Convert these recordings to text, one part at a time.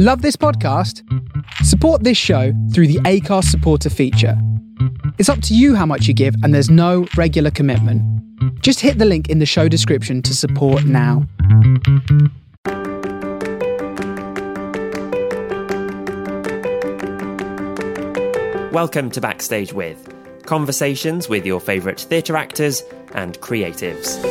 Love this podcast? Support this show through the Acast supporter feature. It's up to you how much you give, and there's no regular commitment. Just hit the link in the show description to support now. Welcome to Backstage With conversations with your favourite theatre actors and creatives.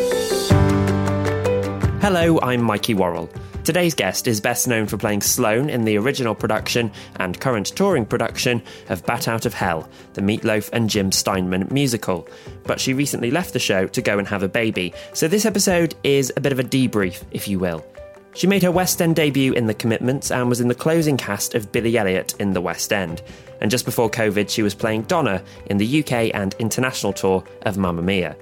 Hello, I'm Mikey Worrell. Today's guest is best known for playing Sloane in the original production and current touring production of Bat Out of Hell, the Meatloaf and Jim Steinman musical. But she recently left the show to go and have a baby, so this episode is a bit of a debrief, if you will. She made her West End debut in The Commitments and was in the closing cast of Billy Elliot in the West End. And just before COVID, she was playing Donna in the UK and international tour of Mamma Mia.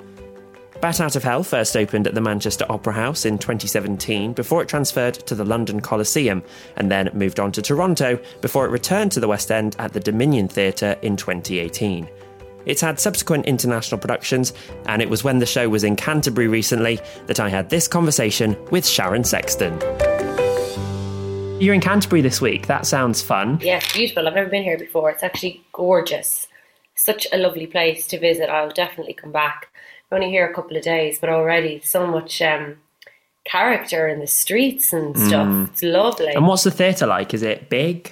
Bat Out of Hell first opened at the Manchester Opera House in 2017 before it transferred to the London Coliseum and then moved on to Toronto before it returned to the West End at the Dominion Theatre in 2018. It's had subsequent international productions, and it was when the show was in Canterbury recently that I had this conversation with Sharon Sexton. You're in Canterbury this week. That sounds fun. Yeah, it's beautiful. I've never been here before. It's actually gorgeous. Such a lovely place to visit. I'll definitely come back. Only here a couple of days, but already so much um, character in the streets and stuff. Mm. It's lovely. And what's the theatre like? Is it big?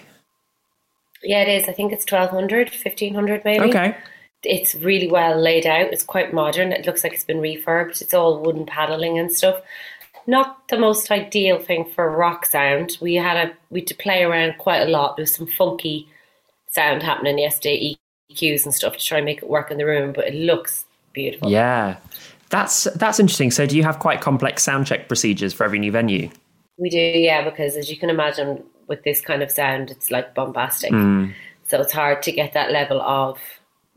Yeah, it is. I think it's 1200, 1500 maybe. Okay it's really well laid out. It's quite modern. It looks like it's been refurbed. It's all wooden paneling and stuff. Not the most ideal thing for rock sound. We had a we had to play around quite a lot. There was some funky sound happening yesterday, EQs and stuff to try and make it work in the room, but it looks beautiful. Yeah. That's that's interesting. So do you have quite complex sound check procedures for every new venue? We do, yeah, because as you can imagine with this kind of sound it's like bombastic. Mm. So it's hard to get that level of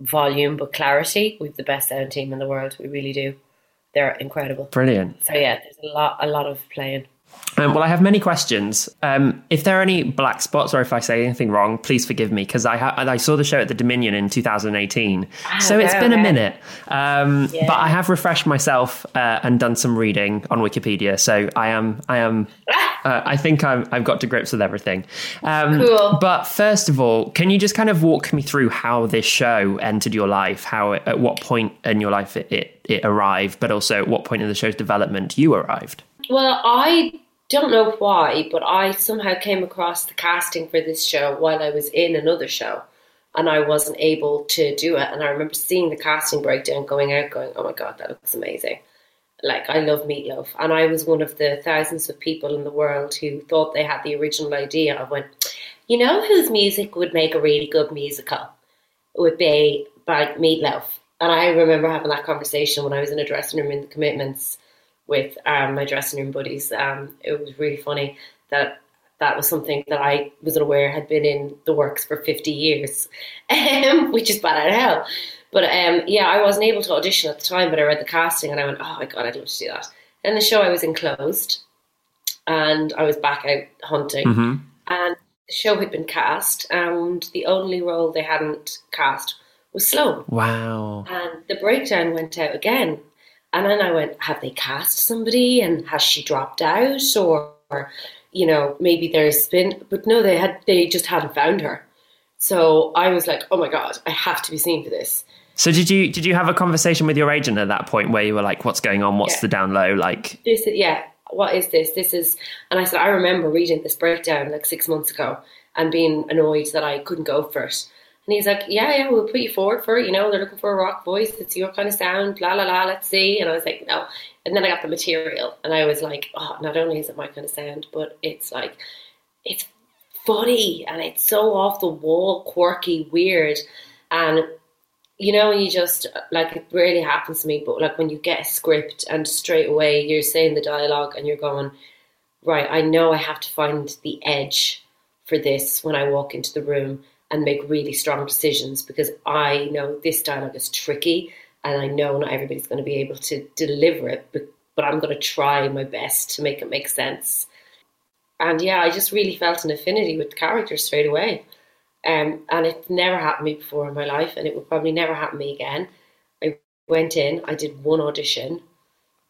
volume but clarity. We've the best sound team in the world. We really do. They're incredible. Brilliant. So yeah, there's a lot a lot of playing. Um, well, I have many questions. Um, if there are any black spots or if I say anything wrong, please forgive me because I ha- I saw the show at the Dominion in 2018, ah, so it's been a minute. Um, yeah. But I have refreshed myself uh, and done some reading on Wikipedia, so I am I am uh, I think i have got to grips with everything. Um, cool. But first of all, can you just kind of walk me through how this show entered your life? How it, at what point in your life it, it it arrived, but also at what point in the show's development you arrived? Well, I don't know why, but I somehow came across the casting for this show while I was in another show and I wasn't able to do it. And I remember seeing the casting breakdown going out, going, oh my God, that looks amazing. Like, I love Meatloaf. And I was one of the thousands of people in the world who thought they had the original idea. I went, you know whose music would make a really good musical? It would be by Meatloaf. And I remember having that conversation when I was in a dressing room in the commitments with um, my dressing room buddies. Um, it was really funny that that was something that I wasn't aware had been in the works for 50 years, um, which is Bat Out of Hell. But um, yeah, I wasn't able to audition at the time, but I read the casting and I went, oh my God, I'd love to do that. And the show I was enclosed and I was back out hunting. Mm-hmm. And the show had been cast, and the only role they hadn't cast was Sloane. Wow. And the breakdown went out again. And then I went, have they cast somebody and has she dropped out or, or you know, maybe there's been, but no, they had, they just hadn't found her. So I was like, oh my God, I have to be seen for this. So did you did you have a conversation with your agent at that point where you were like, "What's going on? What's yeah. the down low?" Like, this is, yeah, what is this? This is, and I said, I remember reading this breakdown like six months ago and being annoyed that I couldn't go for it. And he's like, yeah, yeah, we'll put you forward for it. You know, they're looking for a rock voice. It's your kind of sound. La la la. Let's see. And I was like, no. And then I got the material, and I was like, oh, not only is it my kind of sound, but it's like, it's funny and it's so off the wall, quirky, weird, and you know, you just like it really happens to me. But like when you get a script and straight away you're saying the dialogue and you're going, right, I know I have to find the edge for this when I walk into the room and make really strong decisions because I know this dialogue is tricky and I know not everybody's going to be able to deliver it, but, but I'm going to try my best to make it make sense. And yeah, I just really felt an affinity with the characters straight away. Um, and it never happened to me before in my life, and it will probably never happen to me again. I went in, I did one audition,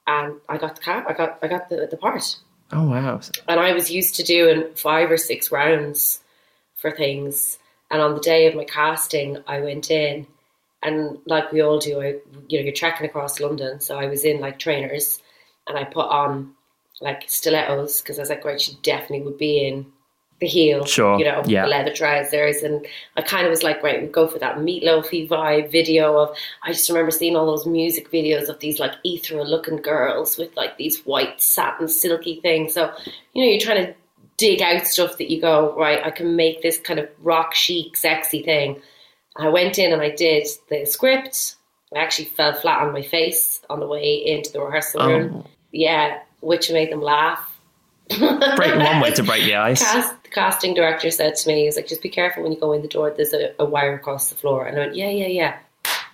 and I got the cap. I got I got the, the part. Oh wow! And I was used to doing five or six rounds for things. And on the day of my casting, I went in, and like we all do, I you know you're trekking across London, so I was in like trainers, and I put on like stilettos because I was like, right, she definitely would be in the heel, Sure, you know, yeah. the leather trousers, and I kind of was like, right, we go for that meatloafy vibe video of. I just remember seeing all those music videos of these like ethereal looking girls with like these white satin silky things. So you know, you're trying to dig out stuff that you go, right, I can make this kind of rock chic, sexy thing. I went in and I did the script. I actually fell flat on my face on the way into the rehearsal oh. room. Oh. Yeah, which made them laugh. Break one way to break the ice. Cast, the casting director said to me, he was like, just be careful when you go in the door, there's a, a wire across the floor. And I went, yeah, yeah,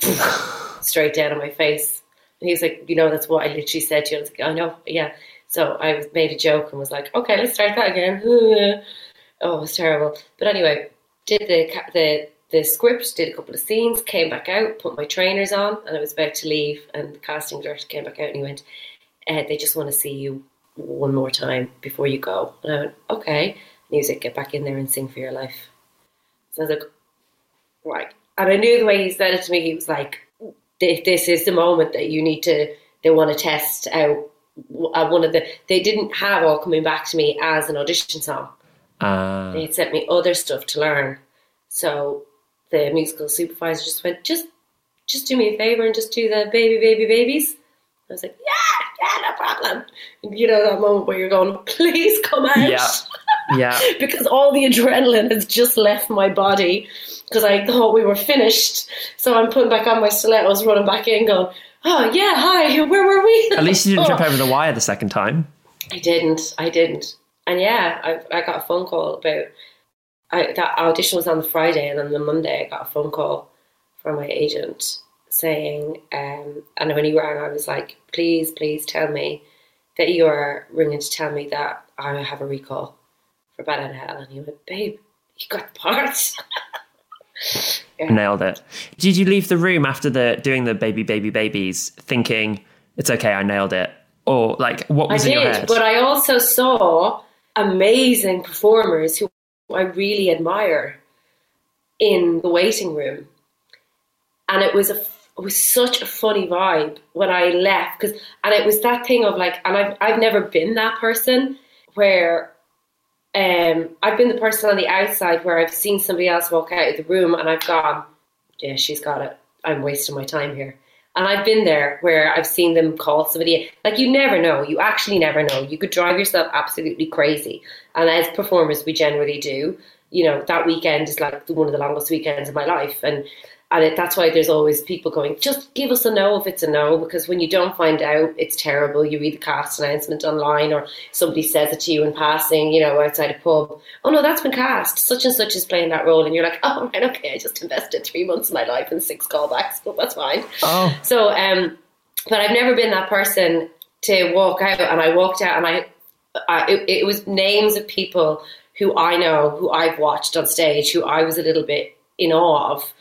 yeah. Straight down on my face. And he was like, you know, that's what I literally said to you. I was like, I know, yeah. So I made a joke and was like, okay, let's start that again. oh, it was terrible. But anyway, did the, the, the script, did a couple of scenes, came back out, put my trainers on, and I was about to leave. And the casting director came back out and he went, uh, they just want to see you one more time before you go. And I went, okay. And he was like, get back in there and sing for your life. So I was like, right. And I knew the way he said it to me, he was like, "Thi- this is the moment that you need to, they want to test out one of the, they didn't have all coming back to me as an audition song. Uh, They had sent me other stuff to learn. So the musical supervisor just went, just, just do me a favor and just do the baby, baby, babies. I was like, yeah, yeah, no problem. You know that moment where you're going, please come out. yeah, yeah. because all the adrenaline has just left my body because I thought we were finished. So I'm putting back on my stilettos, running back in, going, oh yeah, hi, where were we? At least you didn't trip Oh. over the wire the second time. I didn't. I didn't. And yeah, I, I got a phone call about I, that audition was on the Friday, and on the Monday I got a phone call from my agent saying, um, and when he rang, I was like, please, please tell me that you are ringing to tell me that I have a recall for Bat Out of Hell. And he went, babe, you got the parts. Nailed it. Did you leave the room after the doing the baby, baby, babies, thinking it's okay, I nailed it, or like what I was in your head? but I also saw amazing performers who I really admire in the waiting room, and it was a it was such a funny vibe when I left because and it was that thing of like and I've I've never been that person where um I've been the person on the outside where I've seen somebody else walk out of the room and I've gone yeah she's got it. I'm wasting my time here. And I've been there where I've seen them call somebody. Like you never know. You actually never know. You could drive yourself absolutely crazy. And as performers we generally do. You know that weekend is like one of the longest weekends of my life. And and it, that's why there's always people going, just give us a no if it's a no, because when you don't find out, it's terrible. You read the cast announcement online, or somebody says it to you in passing, you know, outside a pub. Oh no, that's been cast. Such and such is playing that role, and you're like, oh right, okay, I just invested three months of my life in six callbacks, but that's fine. oh, So, um, but I've never been that person to walk out, and I walked out, and I, I it, it was names of people who I know, who I've watched on stage, who I was a little bit in awe of,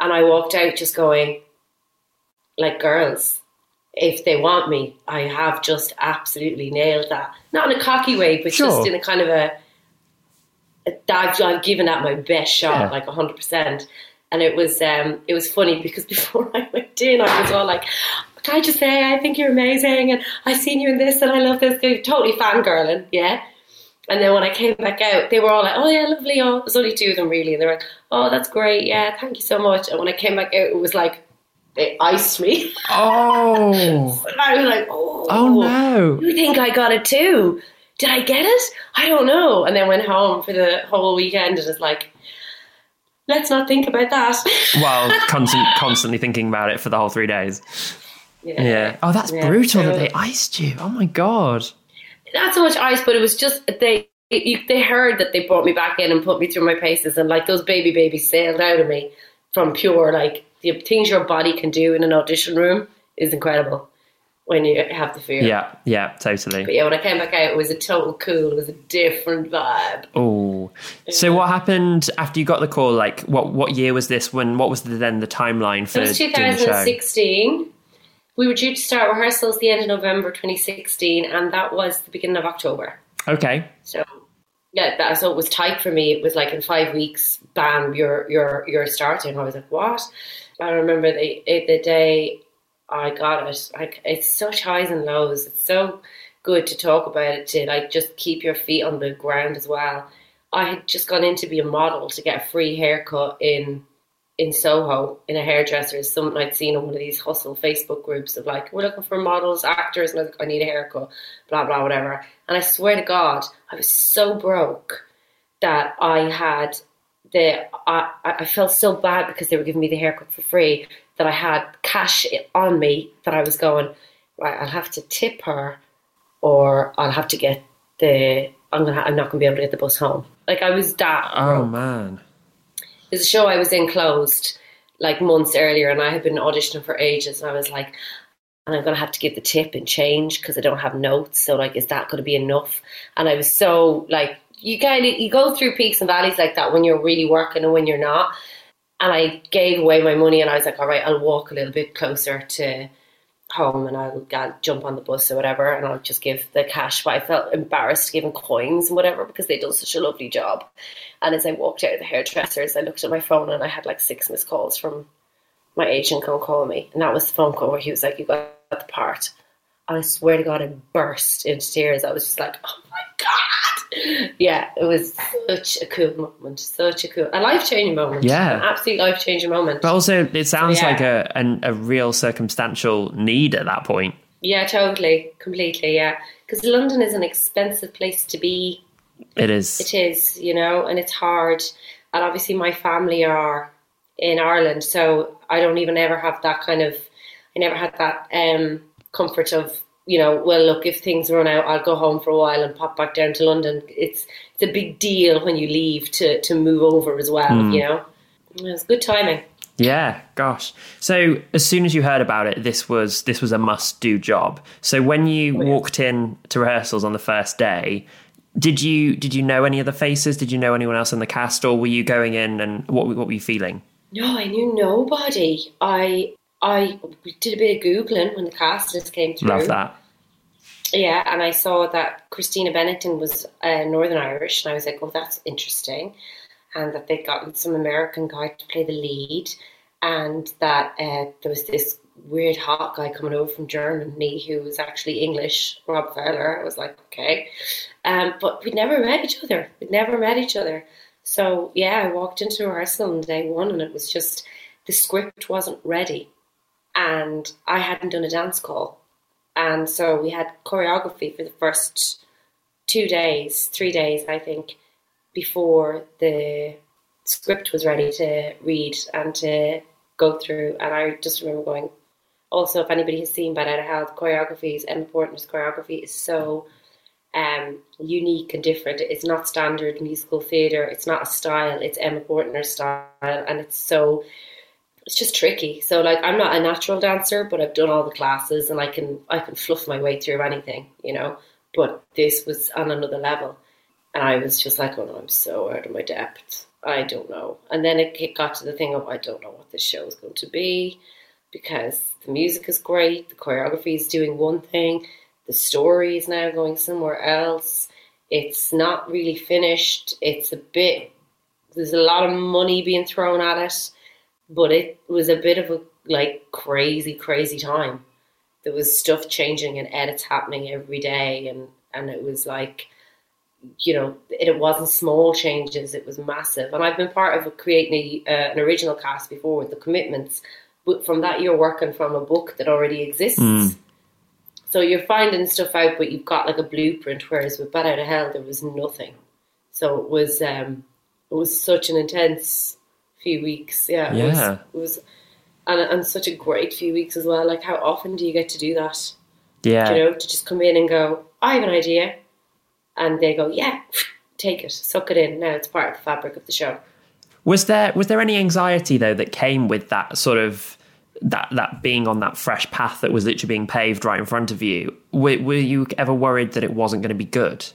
and I walked out just going, like girls, if they want me, I have just absolutely nailed that. Not in a cocky way, but Sure. just in a kind of a, a I've, I've given that my best shot, Yeah. like hundred percent. And it was um, it was funny because before I went in, I was all like, "Can I just say I think you're amazing, and I've seen you in this, and I love this." They're totally fangirling, yeah. And then when I came back out, they were all like, "Oh yeah, lovely." Oh, there's only two of them really, and they were like, "Oh, that's great. Yeah, thank you so much." And when I came back out, it was like they iced me. oh, and I was like, "Oh, oh no! You think I got it too? Did I get it? I don't know." And then went home for the whole weekend, and it's like, "Let's not think about that." While constant, constantly thinking about it for the whole three days. Yeah. Oh, that's Yeah, brutal so- that they iced you. Oh my god. Not so much ice, but it was just they you, they heard that they brought me back in and put me through my paces, and like those baby babies sailed out of me from pure like the things your body can do in an audition room is incredible when you have the fear. Yeah, yeah, totally. But yeah, when I came back out, it was a total cool. It was a different vibe. Oh, so what happened after you got the call? Like, what what year was this? When what was the, then the timeline for It was the show? 2016. We were due to start rehearsals the end of November 2016, and that was the beginning of October. Okay. So yeah, that so it was tight for me. It was like in five weeks, bam, you're you're you're starting. I was like, what? I remember the the day I got it. Like it's such highs and lows. It's so good to talk about it to like just keep your feet on the ground as well. I had just gone in to be a model to get a free haircut in in Soho in a hairdresser. Is something I'd seen on one of these hustle Facebook groups of like, we're looking for models, actors, and I was like, I need a haircut, blah blah whatever. And I swear to God, I was so broke that I had the I, I felt so bad because they were giving me the haircut for free that I had cash on me that I was going right. I'll have to tip her, or I'll have to get the. I'm gonna. I'm not gonna be able to get the bus home. Like I was that. Oh broke. man. There's a show I was in closed like months earlier, and I had been auditioning for ages, and I was like, and I'm gonna have to give the tip and change because I don't have notes. So like, is that gonna be enough? And I was so like, you kind of you go through peaks and valleys like that when you're really working and when you're not. And I gave away my money, and I was like, all right, I'll walk a little bit closer to home and I'll, jump on the bus or whatever and I'll just give the cash. But I felt embarrassed giving coins and whatever because they'd done such a lovely job. And as I walked out of the hairdressers, I looked at my phone and I had like six missed calls from my agent come call me. And that was the phone call where he was like, You got the part. I swear to God, I burst into tears. I was just like, Oh my God. Yeah, it was such a cool moment. Such a cool, a life changing moment. Yeah. An absolute life changing moment. But also, it sounds Yeah. like a, an, a real circumstantial need at that point. Yeah, totally, completely, yeah. Because London is an expensive place to be. It is. It is, you know, and it's hard. And obviously, my family are in Ireland, so I don't even ever have that kind of. I never had that um, comfort of, you know, well, look, if things run out, I'll go home for a while and pop back down to London. It's it's a big deal when you leave to to move over as well, hmm. you know. It was good timing. Yeah, gosh. So as soon as you heard about it, this was this was a must do job. So when you oh, walked in to rehearsals on the first day, did you did you know any of the faces? Did you know anyone else in the cast, or were you going in and what what were you feeling? No, I knew nobody. I I did a bit of googling when the cast list came through. Love that. Yeah, and I saw that Christina Bennington was uh, Northern Irish, and I was like, "Oh, that's interesting," and that they'd gotten some American guy to play the lead, and that uh, there was this weird hot guy coming over from Germany who was actually English, Rob Fowler. I was like, "Okay," um, but we'd never met each other. We'd never met each other. So yeah, I walked into rehearsal on day one, and it was just the script wasn't ready, and I hadn't done a dance call and so we had choreography for the first two days, three days, I think, before the script was ready to read and to go through. And I just remember going. Also, if anybody has seen Bat Out of Hell, the choreography is Portner's choreography is so um, unique and different. It's not standard musical theatre. It's not a style. It's Emma Portner's style, and it's so it's just tricky. So like I'm not a natural dancer, but I've done all the classes and I can I can fluff my way through anything, you know. But this was on another level. And I was just like, oh no, I'm so out of my depth. I don't know. And then it, got to the thing of I don't know what this show is going to be because the music is great, the choreography is doing one thing, the story is now going somewhere else. It's not really finished. It's a bit there's a lot of money being thrown at it but it was a bit of a like crazy, crazy time. There was stuff changing and edits happening every day, and and it was like, you know, it, it wasn't small changes; it was massive. And I've been part of creating a, uh, an original cast before with the commitments, but from that you're working from a book that already exists. So you're finding stuff out, but you've got like a blueprint. Whereas with Bat Out of Hell, there was nothing. So it was um, it was such an intense few weeks. Yeah, it Yeah. was, it was and, and such a great few weeks as well. Like, how often do you get to do that? Yeah. You know, to just come in and go, I have an idea, and they go, yeah, take it, suck it in. Now it's part of the fabric of the show. Was there was there any anxiety though that came with that sort of that that being on that fresh path that was literally being paved right in front of you? Were, were you ever worried that it wasn't going to be good?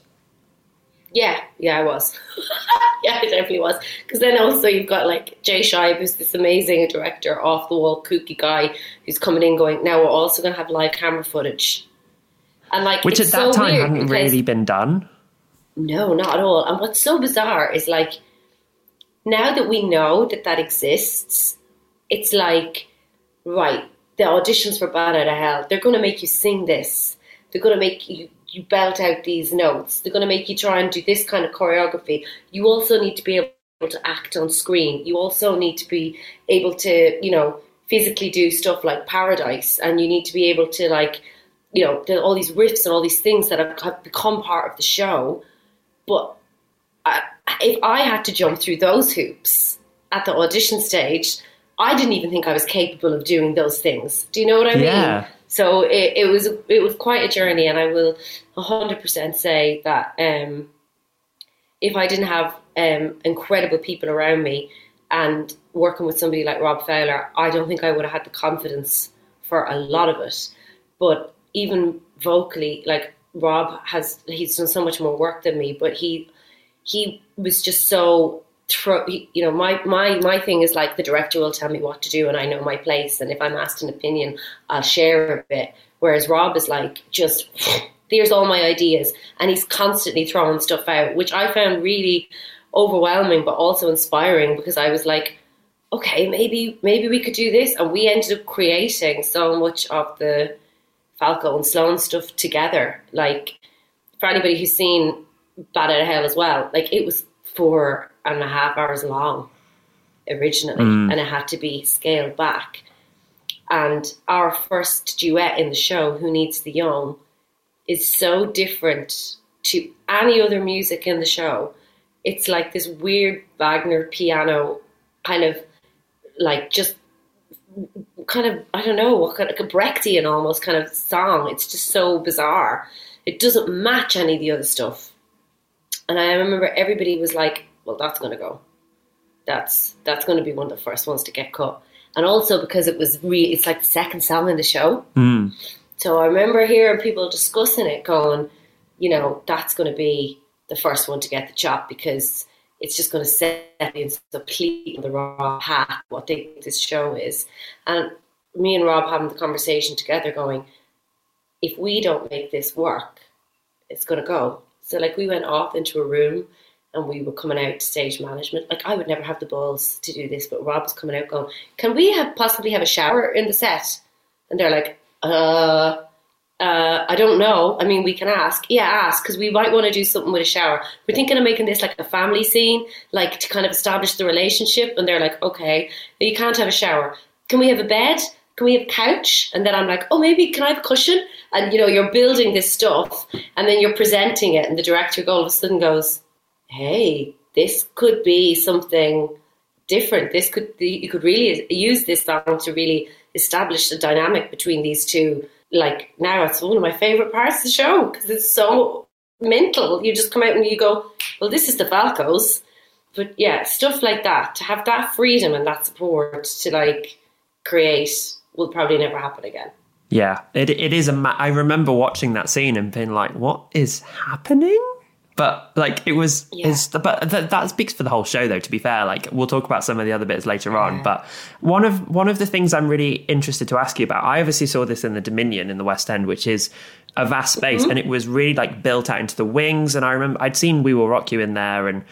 Yeah, yeah, I was. yeah, I definitely was. Because then also you've got like Jay Scheib, who's this amazing director, off the wall, kooky guy, who's coming in going, now we're also going to have live camera footage. And like, Which at that so time hadn't really been done. No, not at all. And what's so bizarre is like, now that we know that that exists, it's like, right, the auditions for Bat Out of Hell, they're going to make you sing this. They're going to make you, you belt out these notes. They're going to make you try and do this kind of choreography. You also need to be able to act on screen. You also need to be able to, you know, physically do stuff like Paradise. And you need to be able to, like, you know, all these riffs and all these things that have, have become part of the show. But I, if I had to jump through those hoops at the audition stage, I didn't even think I was capable of doing those things. Do you know what I Yeah. mean? So it, it was it was quite a journey, and I will hundred percent say that um, if I didn't have um, incredible people around me and working with somebody like Rob Fowler, I don't think I would have had the confidence for a lot of it. But even vocally, like Rob has, he's done so much more work than me, but he he was just so he- you know my my my thing is like the director will tell me what to do and I know my place and if I'm asked an opinion I'll share a bit. Whereas Rob is like just here's all my ideas and he's constantly throwing stuff out which I found really overwhelming but also inspiring because I was like okay maybe maybe we could do this and we ended up creating so much of the Falco and Sloane stuff together. Like for anybody who's seen Bat Out of Hell as well, like it was four and a half hours long originally, mm. and it had to be scaled back. And our first duet in the show, Who Needs the Young, is so different to any other music in the show. It's like this weird Wagner piano kind of like just kind of I don't know what kind of like a Brechtian almost kind of song. It's just so bizarre. It doesn't match any of the other stuff. And I remember everybody was like, "Well, that's going to go. That's that's going to be one of the first ones to get cut." And also because it was really, it's like the second song in the show. Mm. So I remember hearing people discussing it, going, you know, that's going to be the first one to get the chop because it's just going to set me in completely the wrong path. What they think this show is, and me and Rob having the conversation together, going, if we don't make this work, it's going to go. So like we went off into a room and we were coming out to stage management. Like I would never have the balls to do this, but Rob was coming out going, "Can we have possibly have a shower in the set?" And they're like, "Uh, uh, I don't know. I mean, we can ask. Yeah, ask because we might want to do something with a shower. We're thinking of making this like a family scene, like to kind of establish the relationship." And they're like, "Okay, you can't have a shower. Can we have a bed?" Can we have a couch? And then I'm like, oh, maybe can I have a cushion? And you know, you're building this stuff, and then you're presenting it, and the director all of a sudden goes, hey, this could be something different. This could you could really use this song to really establish the dynamic between these two. Like now, it's one of my favorite parts of the show because it's so mental. You just come out and you go, well, this is the Falcos. But yeah, stuff like that to have that freedom and that support to like create will probably never happen again. Yeah, it it is a. Ma- I remember watching that scene and being like, "What is happening?" But like, it was. Yeah. Is but th- that speaks for the whole show, though. To be fair, like we'll talk about some of the other bits later on. But one of one of the things I'm really interested to ask you about. I obviously saw this in the Dominion in the West End, which is a vast mm-hmm. space, and it was really like built out into the wings. And I remember I'd seen We Will Rock You in there, and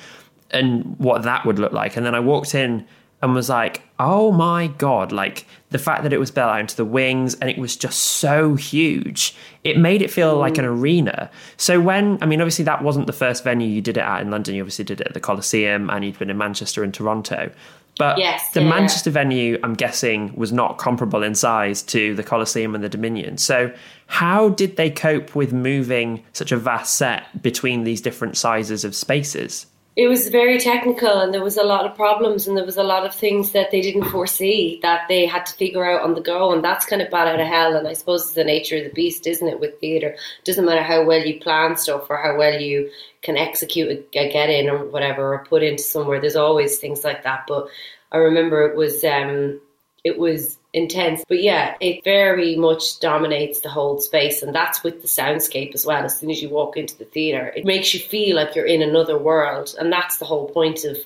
and what that would look like. And then I walked in and was like, oh my God, like the fact that it was built out into the wings and it was just so huge, it made it feel like an arena. So when, I mean, obviously that wasn't the first venue you did it at in London, you obviously did it at the Coliseum and you'd been in Manchester and Toronto. But Yes, the yeah. Manchester venue, I'm guessing, was not comparable in size to the Coliseum and the Dominion. So, how did they cope with moving such a vast set between these different sizes of spaces? It was very technical, and there was a lot of problems, and there was a lot of things that they didn't foresee that they had to figure out on the go, and that's kind of Bat Out of Hell. And I suppose it's the nature of the beast, isn't it? With theatre, doesn't matter how well you plan stuff or how well you can execute a, get in or whatever, or put into somewhere. There's always things like that. But I remember it was um, it was intense. But yeah, it very much dominates the whole space, and that's with the soundscape as well. As soon as you walk into the theatre, it makes you feel like you're in another world, and that's the whole point of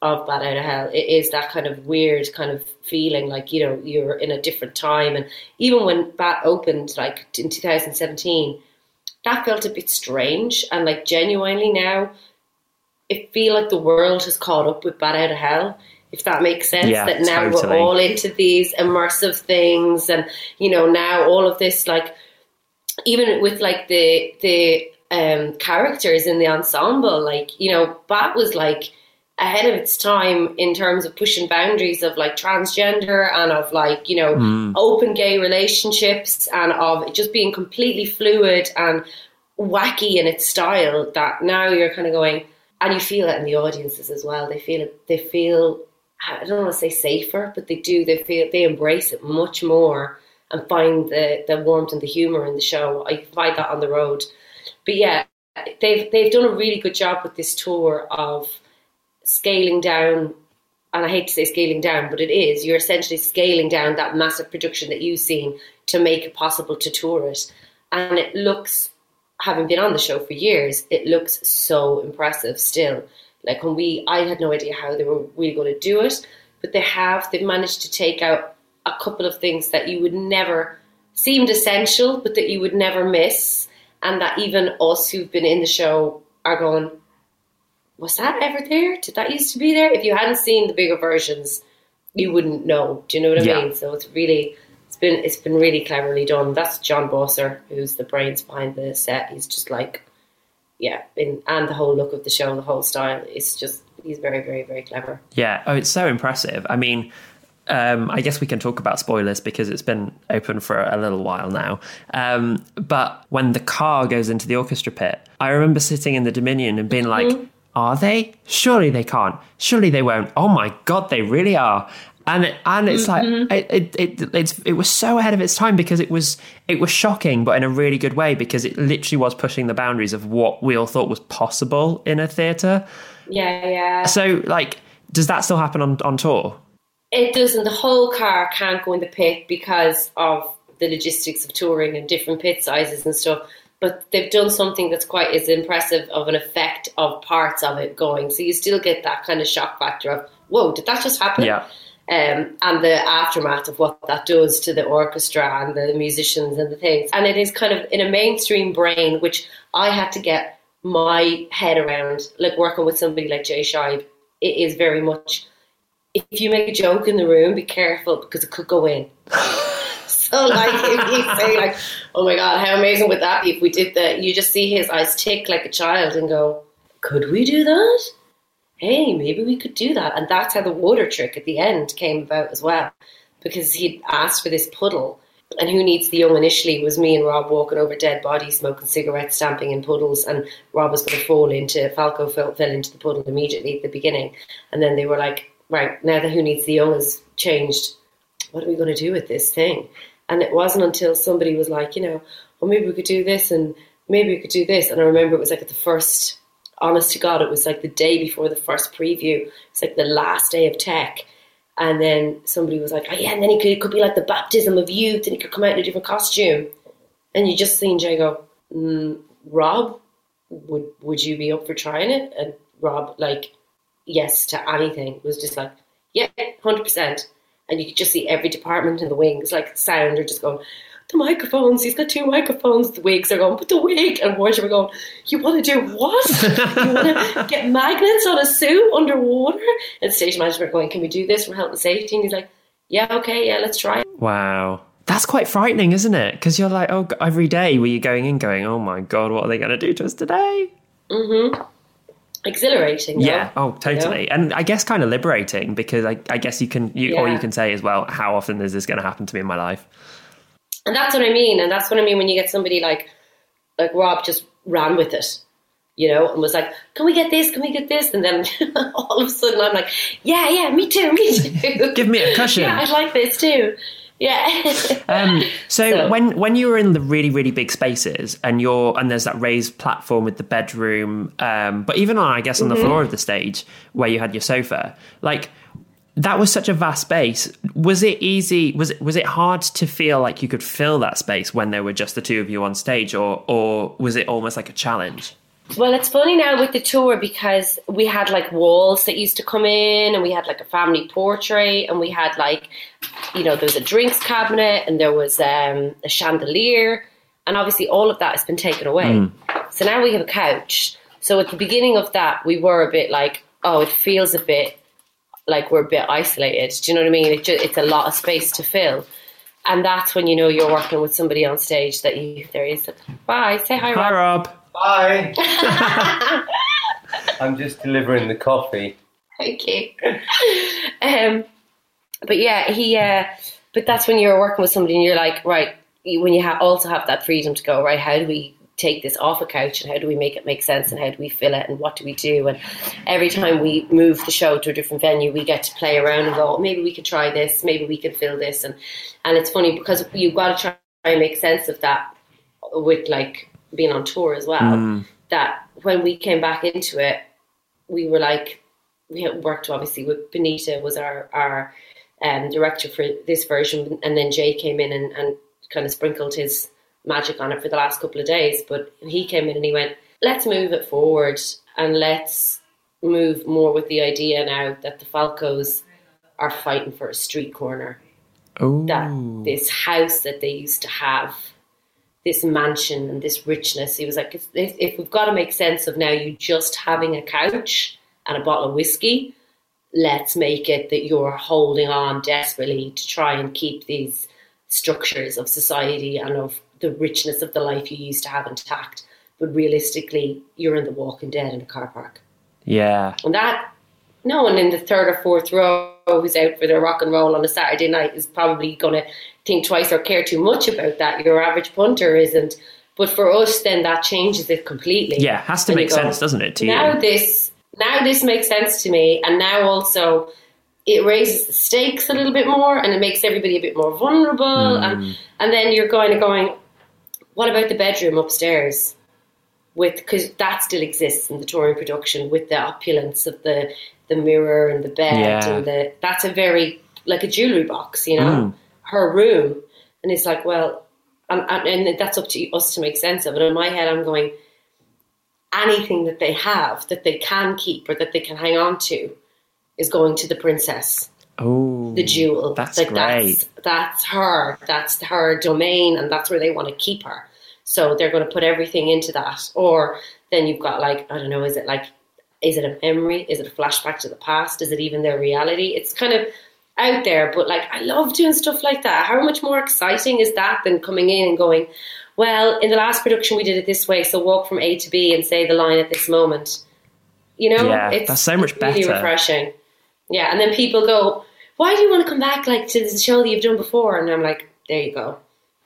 of Bat Out of Hell. It is that kind of weird kind of feeling like you know you're in a different time, and even when Bat opened, like in 2017, that felt a bit strange, and like genuinely now. It feel like the world has caught up with Bat Out of Hell if that makes sense. Yeah, that now totally. we're all into these immersive things, and you know now all of this like even with like the the um, characters in the ensemble, like you know, Bat was like ahead of its time in terms of pushing boundaries of like transgender and of like you know open gay relationships and of just being completely fluid and wacky in its style. That now you're kind of going. And you feel it in the audiences as well. They feel it. They feel I don't want to say safer, but they do. They feel they embrace it much more and find the the warmth and the humor in the show. I find that on the road, but yeah, they've they've done a really good job with this tour of scaling down. And I hate to say scaling down, but it is. You're essentially scaling down that massive production that you've seen to make it possible to tour it, and it looks. Having been on the show for years, it looks so impressive still. Like when we, I had no idea how they were really going to do it, but they have. They've managed to take out a couple of things that you would never seemed essential, but that you would never miss, and that even us who've been in the show are going, was that ever there? Did that used to be there? If you hadn't seen the bigger versions, you wouldn't know. Do you know what I Yeah. mean? So it's really. It's been it's been really cleverly done. That's Jon Bausor, who's the brains behind the set. He's just like yeah, in, and the whole look of the show, the whole style. It's just he's very, very, very clever. Yeah. Oh, it's so impressive. I mean, um, I guess we can talk about spoilers because it's been open for a little while now. Um, but when the car goes into the orchestra pit, I remember sitting in the Dominion and being like, "Are they? Surely they can't. Surely they won't. Oh my god, they really are." And it, and it's like mm-hmm. it, it, it it's it was so ahead of its time because it was it was shocking, but in a really good way because it literally was pushing the boundaries of what we all thought was possible in a theatre. Yeah, yeah. So, like, does that still happen on, on tour? It doesn't. The whole car can't go in the pit because of the logistics of touring and different pit sizes and stuff. But they've done something that's quite as impressive of an effect of parts of it going. So you still get that kind of shock factor of, whoa, did that just happen? Yeah. Um, and the aftermath of what that does to the orchestra and the musicians and the things. And it is kind of in a mainstream brain, which I had to get my head around, like working with somebody like Jay Scheib. It is very much, if you make a joke in the room, be careful because it could go in. so, like, if you say, like, oh my God, how amazing would that be if we did that? You just see his eyes tick like a child and go, could we do that? Hey, maybe we could do that. And that's how the water trick at the end came about as well. Because he'd asked for this puddle. And who needs the young initially was me and Rob walking over dead bodies, smoking cigarettes, stamping in puddles. And Rob was going to fall into, Falco fell, fell into the puddle immediately at the beginning. And then they were like, right, now that who needs the young has changed, what are we going to do with this thing? And it wasn't until somebody was like, you know, well, maybe we could do this and maybe we could do this. And I remember it was like at the first honest to God, it was like the day before the first preview. It's like the last day of tech. And then somebody was like, oh, yeah, and then he could, it could be like the baptism of youth and he could come out in a different costume. And you just seen Jay go, mm, Rob, would would you be up for trying it? And Rob, like, yes to anything. Was just like, yeah, 100%. And you could just see every department in the wings, like sound, are just going, the microphones. He's got two microphones. The wigs are going, but the wig. And Roger were going, you want to do what? you want to get magnets on a suit underwater? And stage manager were going, can we do this for health and safety? And he's like, yeah, okay, yeah, let's try it. Wow. That's quite frightening, isn't it? Because you're like, oh, every day were you going in going, oh my God, what are they going to do to us today? Mm-hmm exhilarating. though. Yeah. Oh, totally. And I guess kind of liberating because I, I guess you can, you, or Yeah. you can say as well, how often is this going to happen to me in my life? And that's what I mean. And that's what I mean when you get somebody like like Rob just ran with it, you know, and was like, Can we get this? Can we get this? And then all of a sudden I'm like, Yeah, yeah, me too, me too. Give me a cushion. yeah, I'd like this too. Yeah. Um, so, So- when when you were in the really really big spaces and you're and there's that raised platform with the bedroom, um, but even on I guess on Mm-hmm. the floor of the stage where you had your sofa, like that was such a vast space. Was it easy? Was it was it hard to feel like you could fill that space when there were just the two of you on stage, or or was it almost like a challenge? Well, it's funny now with the tour because we had like walls that used to come in, and we had like a family portrait, and we had like, you know, there was a drinks cabinet, and there was um, a chandelier, and obviously all of that has been taken away. Mm. So now we have a couch. So at the beginning of that, we were a bit like, oh, it feels a bit like we're a bit isolated. Do you know what I mean? It just, it's a lot of space to fill. And that's when you know you're working with somebody on stage that you, there is. Bye. Say hi, Rob. Hi, Rob. Bye. I'm just delivering the coffee. Thank you. Um, but yeah, he, uh, but that's when you're working with somebody and you're like, right, when you ha- also have that freedom to go, right, how do we take this off a couch and how do we make it make sense and how do we fill it and what do we do? And every time we move the show to a different venue we get to play around and go maybe we could try this. Maybe we could fill this. And and it's funny because you've got to try and make sense of that with like being on tour as well. Mm. that when we came back into it we were like we had worked obviously with Benita was our our um, director for this version. And then Jay came in and, and kind of sprinkled his magic on it for the last couple of days. But he came in and he went, let's move it forward and let's move more with the idea now that the Falcos are fighting for a street corner. Ooh. That this house that they used to have, this mansion and this richness. He was like, if, if we've got to make sense of now you just having a couch and a bottle of whiskey, let's make it that you're holding on desperately to try and keep these structures of society and of the richness of the life you used to have intact. But realistically, you're in the Walking Dead in a car park. Yeah. And that, no one in the third or fourth row who's out for their rock and roll on a Saturday night is probably going to think twice or care too much about that. Your average punter isn't. But for us, then that changes it completely. Yeah, it has to and make go, sense, doesn't it? To now you? this now this makes sense to me, and now also it raises the stakes a little bit more, and it makes everybody a bit more vulnerable, mm. and and then you're going to going, what about the bedroom upstairs? With because that still exists in the touring production with the opulence of the the mirror and the bed yeah. and the that's a very like a jewelry box, you know, mm. her room, and it's like well, and, and that's up to us to make sense of it. In my head, I'm going anything that they have that they can keep or that they can hang on to is going to the princess. Oh, the jewel. That's like great. That's, that's her. That's her domain, and that's where they want to keep her. So they're going to put everything into that. Or then you've got like I don't know. Is it like is it a memory? Is it a flashback to the past? Is it even their reality? It's kind of out there, but like I love doing stuff like that. How much more exciting is that than coming in and going, well, in the last production we did it this way, so walk from A to B and say the line at this moment. You know, yeah, it's that's so much really better. refreshing. Yeah, and then people go, "Why do you want to come back like to the show that you've done before?" And I'm like, "There you go,"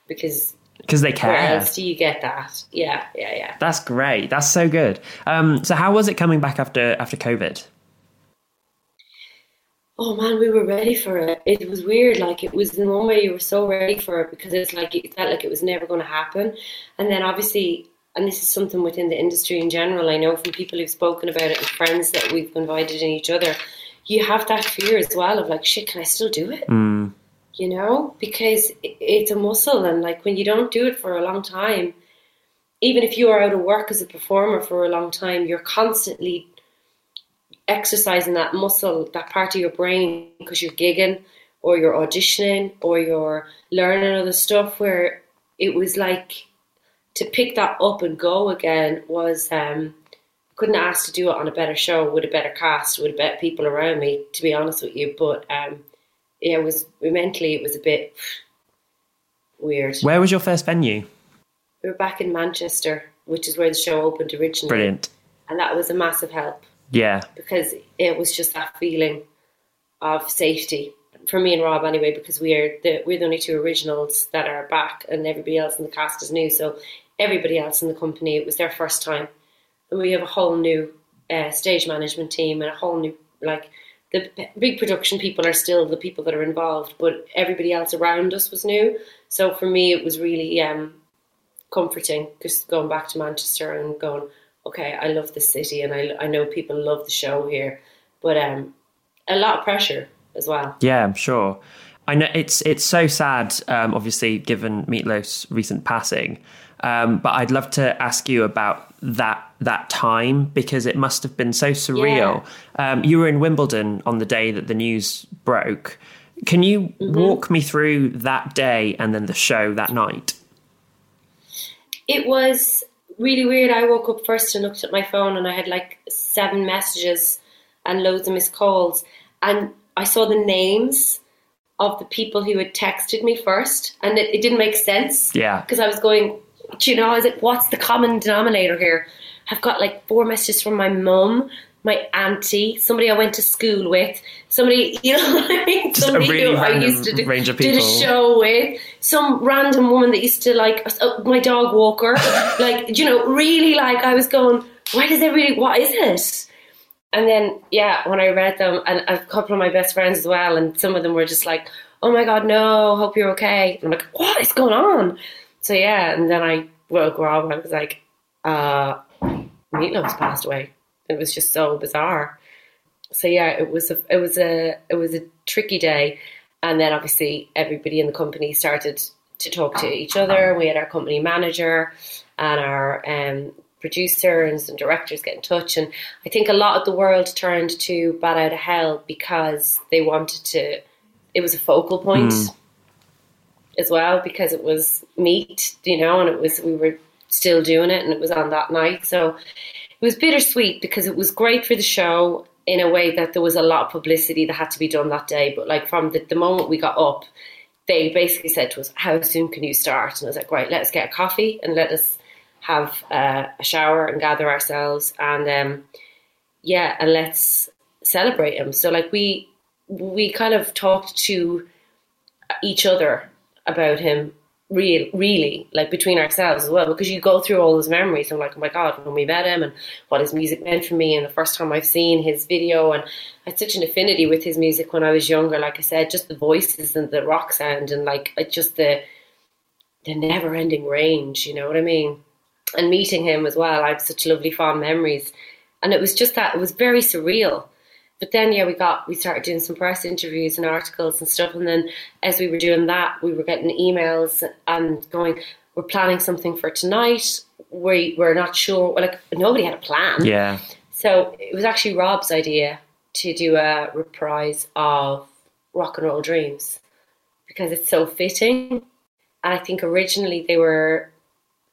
because because they care. Where else do you get that? Yeah, yeah, yeah. That's great. That's so good. Um, so how was it coming back after after COVID? Oh man, we were ready for it. It was weird. Like it was in one way you were so ready for it because it's like it felt like it was never going to happen, and then obviously and this is something within the industry in general. I know from people who've spoken about it and friends that we've invited in each other you have that fear as well of like, shit, can I still do it? Mm. You know, because it's a muscle, and like when you don't do it for a long time, even if you are out of work as a performer for a long time, you're constantly exercising that muscle, that part of your brain, because you're gigging or you're auditioning or you're learning other stuff. Where it was like to pick that up and go again was um, couldn't ask to do it on a better show with a better cast, with better people around me, to be honest with you. But um, yeah, it was mentally it was a bit weird. Where was your first venue? We were back in Manchester, which is where the show opened originally. Brilliant. And that was a massive help. Yeah. Because it was just that feeling of safety for me and Rob anyway, because we are the we're the only two originals that are back, and everybody else in the cast is new. So everybody else in the company, it was their first time we have a whole new uh, stage management team and a whole new like the big production people are still the people that are involved, but everybody else around us was new. So for me, it was really um, comforting just going back to Manchester and going, okay, I love the city and I, I know people love the show here, but um, a lot of pressure as well. Yeah, I'm sure. I know it's it's so sad, um, obviously, given Meatloaf's recent passing. Um, but I'd love to ask you about that that time because it must have been so surreal. Yeah. Um, you were in Wimbledon on the day that the news broke. Can you mm-hmm. walk me through that day and then the show that night? It was really weird. I woke up first and looked at my phone and I had like seven messages and loads of missed calls. And I saw the names of the people who had texted me first and it, it didn't make sense. Yeah. Because I was going, do you know, I was like, what's the common denominator here? I've got like four messages from my mum, my auntie, somebody I went to school with, somebody, you know what I mean? Just somebody really who I used to do, range of did a show with, some random woman that used to like, uh, my dog walker. like, you know, really like, I was going, why does it really, what is it? And then, yeah, when I read them, and a couple of my best friends as well, and some of them were just like, oh my God, no, hope you're okay. And I'm like, what is going on? So, yeah, and then I woke up, and I was like, uh, Meatloaf's passed away. It was just so bizarre. So yeah, it was a it was a it was a tricky day, and then obviously everybody in the company started to talk to each other. We had our company manager and our um, producers and directors get in touch, and I think a lot of the world turned to Bat Out of Hell because they wanted to. It was a focal point. Mm. As well, because it was meat, you know, and it was we were still doing it, and it was on that night. So it was bittersweet because it was great for the show in a way that there was a lot of publicity that had to be done that day. But like from the, the moment we got up, they basically said to us, "How soon can you start?" And I was like, "Right, let's get a coffee and let us have uh, a shower and gather ourselves, and um, yeah, and let's celebrate him." So like we we kind of talked to each other about him real really like between ourselves as well because you go through all those memories and like oh my god when we met him and what his music meant for me and the first time I've seen his video and I had such an affinity with his music when I was younger like I said just the voices and the rock sound and like just the the never ending range you know what I mean? And meeting him as well I have such lovely fond memories. And it was just that it was very surreal but then yeah we got we started doing some press interviews and articles and stuff. And then as we were doing that we were getting emails and going we're planning something for tonight. We we're not sure like nobody had a plan. Yeah. So it was actually rob's idea to do a reprise of rock and roll dreams because it's so fitting. And i think originally they were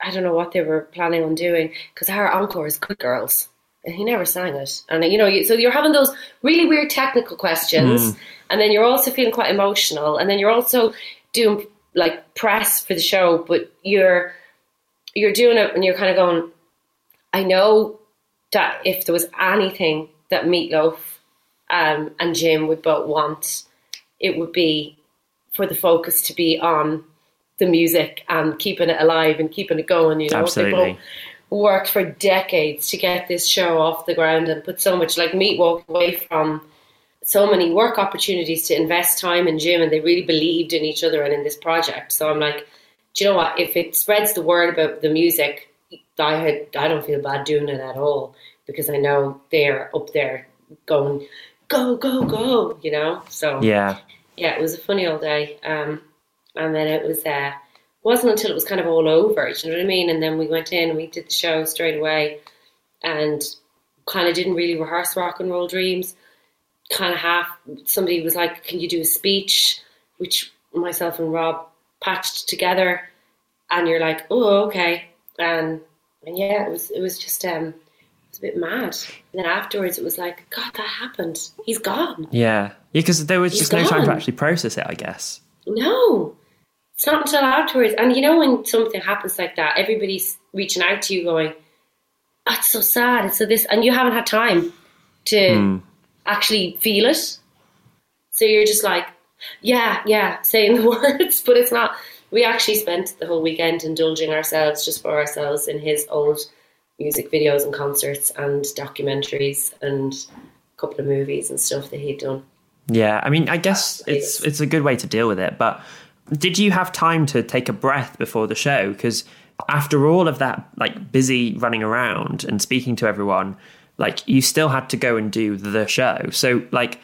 i don't know what they were planning on doing because our encore is good girls and he never sang it. And you know, so you're having those really weird technical questions, mm. and then you're also feeling quite emotional, and then you're also doing like press for the show, but you're you're doing it, and you're kind of going. I know that if there was anything that Meatloaf um, and Jim would both want, it would be for the focus to be on the music and keeping it alive and keeping it going. You know, absolutely worked for decades to get this show off the ground and put so much like meat walked away from so many work opportunities to invest time in Jim and they really believed in each other and in this project. So I'm like, do you know what? If it spreads the word about the music, I had I don't feel bad doing it at all because I know they're up there going go go go, you know. So yeah, yeah, it was a funny old day. Um, and then it was uh, wasn't until it was kind of all over, you know what I mean? And then we went in and we did the show straight away and kind of didn't really rehearse Rock and Roll Dreams. Kind of half, somebody was like, Can you do a speech? Which myself and Rob patched together. And you're like, Oh, okay. And, and yeah, it was, it was just, um, it was a bit mad. And then afterwards, it was like, God, that happened. He's gone. Yeah. Yeah, because there was He's just gone. no time to actually process it, I guess. No. It's not until afterwards. And you know, when something happens like that, everybody's reaching out to you going, oh, it's so sad. It's so this, and you haven't had time to mm. actually feel it. So you're just like, yeah, yeah, saying the words, but it's not. We actually spent the whole weekend indulging ourselves just for ourselves in his old music videos and concerts and documentaries and a couple of movies and stuff that he'd done. Yeah, I mean, I guess it's it's a good way to deal with it, but did you have time to take a breath before the show? Because after all of that, like busy running around and speaking to everyone, like you still had to go and do the show. So, like,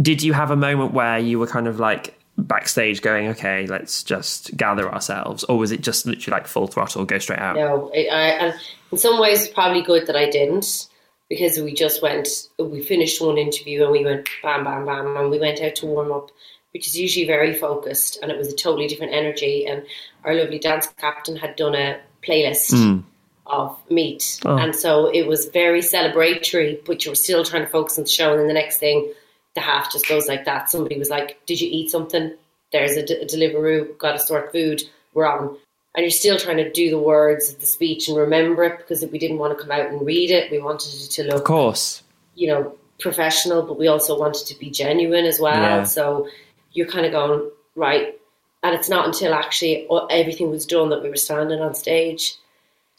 Did you have a moment where you were kind of like backstage going, okay, let's just gather ourselves? Or was it just literally like full throttle, go straight out? No, it, I, in some ways, it's probably good that I didn't because we just went, we finished one interview and we went bam, bam, bam, and we went out to warm up, which is usually very focused, and it was a totally different energy. And our lovely dance captain had done a playlist hmm. of meat, Oh. and so it was very celebratory, but you were still trying to focus on the show. And then the next thing, the half just goes like that. Somebody was like, "Did you eat something?" There's a, d- a Deliveroo, got to sort food. We're on and you're still trying to do the words of the speech and remember it because we didn't want to come out and read it. We wanted it to look, Of course. you know, professional, but we also wanted to be genuine as well. Yeah. So you're kind of going right, and it's not until actually everything was done that we were standing on stage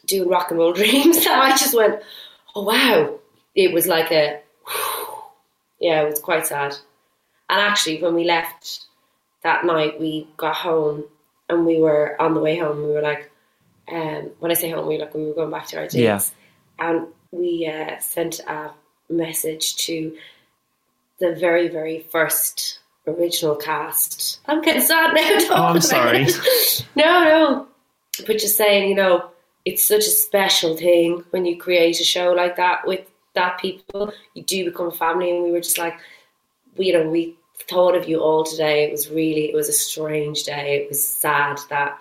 doing rock and roll dreams that I just went, oh wow! It was like a, yeah, it was quite sad. And actually, when we left that night, we got home and we were on the way home. We were like, um, when I say home, we were like we were going back to our dates, Yeah. and we uh, sent a message to the very, very first original cast. I'm getting sad now. Oh, I'm sorry. it. no, no, but just saying, you know, it's such a special thing when you create a show like that with that people. You do become a family, and we were just like, we, you know, we thought of you all today. It was really, it was a strange day. It was sad that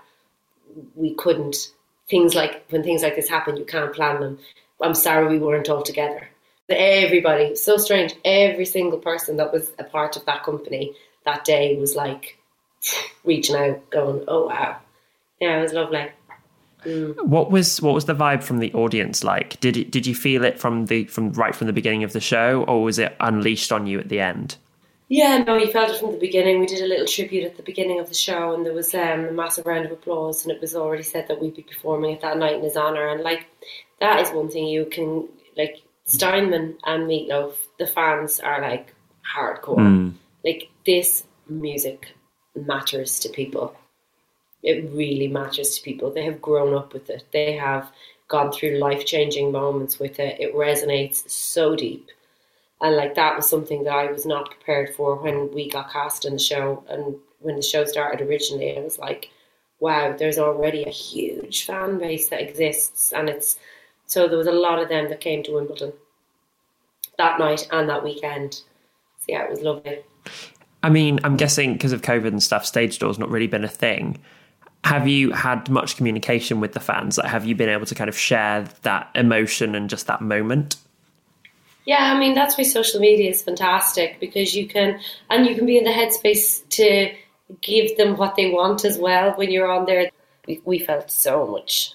we couldn't. Things like when things like this happen, you can't plan them. I'm sorry we weren't all together. Everybody, so strange. Every single person that was a part of that company that day was like reaching out, going, "Oh wow, yeah, it was lovely." What was what was the vibe from the audience like? Did it, did you feel it from the from right from the beginning of the show, or was it unleashed on you at the end? Yeah, no, you felt it from the beginning. We did a little tribute at the beginning of the show, and there was um, a massive round of applause, and it was already said that we'd be performing it that night in his honour. And like, that is one thing you can like Steinman and Meatloaf. The fans are like hardcore. Hmm. Like this music matters to people. It really matters to people. They have grown up with it. They have gone through life changing moments with it. It resonates so deep and like that was something that I was not prepared for when we got cast in the show and when the show started originally I was like wow there's already a huge fan base that exists and it's so there was a lot of them that came to Wimbledon that night and that weekend so yeah it was lovely I mean, I'm guessing because of COVID and stuff, stage door's not really been a thing. Have you had much communication with the fans? Like, have you been able to kind of share that emotion and just that moment? Yeah, I mean that's why social media is fantastic because you can and you can be in the headspace to give them what they want as well when you're on there. We, we felt so much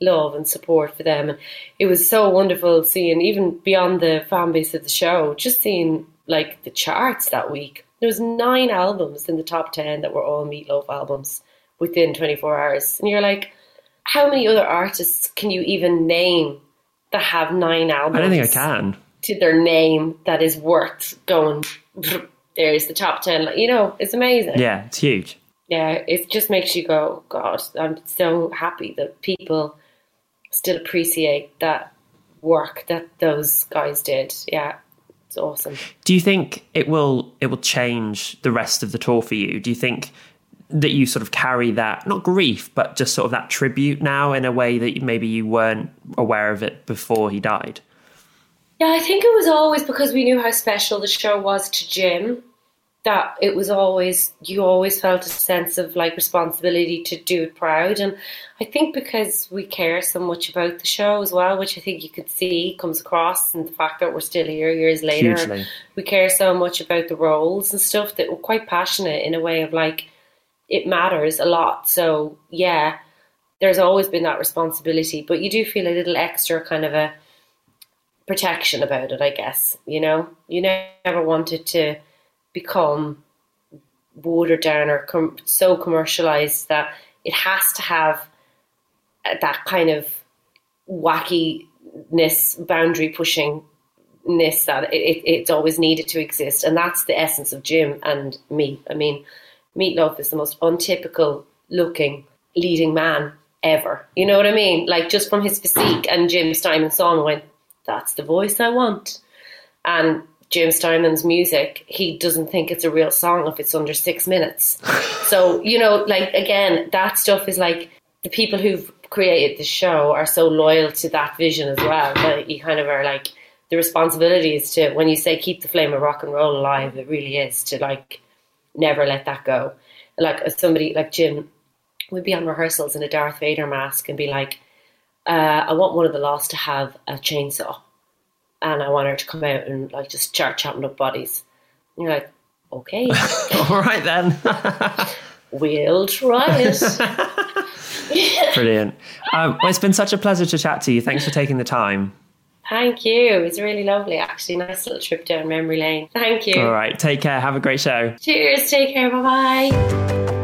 love and support for them, and it was so wonderful seeing even beyond the fan base of the show, just seeing like the charts that week. There was nine albums in the top ten that were all Meatloaf albums within 24 hours, and you're like, how many other artists can you even name that have nine albums? I don't think I can. to their name that is worth going. There's the top ten. Like, You know, it's amazing. Yeah, it's huge. Yeah, it just makes you go, God, I'm so happy that people still appreciate that work that those guys did. Yeah, it's awesome. Do you think it will it will change the rest of the tour for you? Do you think that you sort of carry that not grief, but just sort of that tribute now in a way that maybe you weren't aware of it before he died? Yeah, I think it was always because we knew how special the show was to Jim that it was always you always felt a sense of like responsibility to do it proud and I think because we care so much about the show as well, which I think you could see comes across and the fact that we're still here years later. We care so much about the roles and stuff that we're quite passionate in a way of like it matters a lot. So yeah, there's always been that responsibility, but you do feel a little extra kind of a protection about it, I guess. You know, you never wanted to become watered down or com- so commercialized that it has to have that kind of wackiness, boundary pushingness that it, it, it's always needed to exist, and that's the essence of Jim and me. I mean, Meatloaf is the most untypical looking leading man ever. You know what I mean? Like just from his physique, and Jim Steinman saw him went, "That's the voice I want." And Jim Steinman's music, he doesn't think it's a real song if it's under six minutes. so, you know, like, again, that stuff is like the people who've created the show are so loyal to that vision as well that you kind of are like, the responsibility is to, when you say keep the flame of rock and roll alive, it really is to like never let that go. Like, somebody like Jim would be on rehearsals in a Darth Vader mask and be like, uh, I want one of the Lost to have a chainsaw and I want her to come out and like just start chopping up bodies. And you're like, okay, All right then. we'll try it. Brilliant. Um, well, it's been such a pleasure to chat to you. Thanks for taking the time. Thank you. It was really lovely, actually. Nice little trip down memory lane. Thank you. All right. Take care. Have a great show. Cheers. Take care. Bye bye.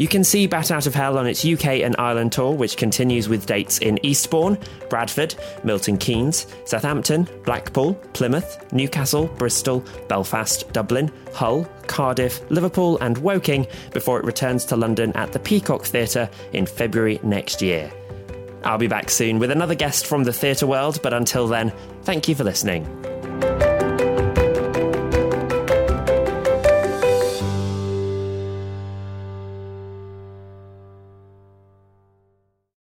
You can see Bat Out of Hell on its UK and Ireland tour, which continues with dates in Eastbourne, Bradford, Milton Keynes, Southampton, Blackpool, Plymouth, Newcastle, Bristol, Belfast, Dublin, Hull, Cardiff, Liverpool, and Woking before it returns to London at the Peacock Theatre in February next year. I'll be back soon with another guest from the theatre world, but until then, thank you for listening.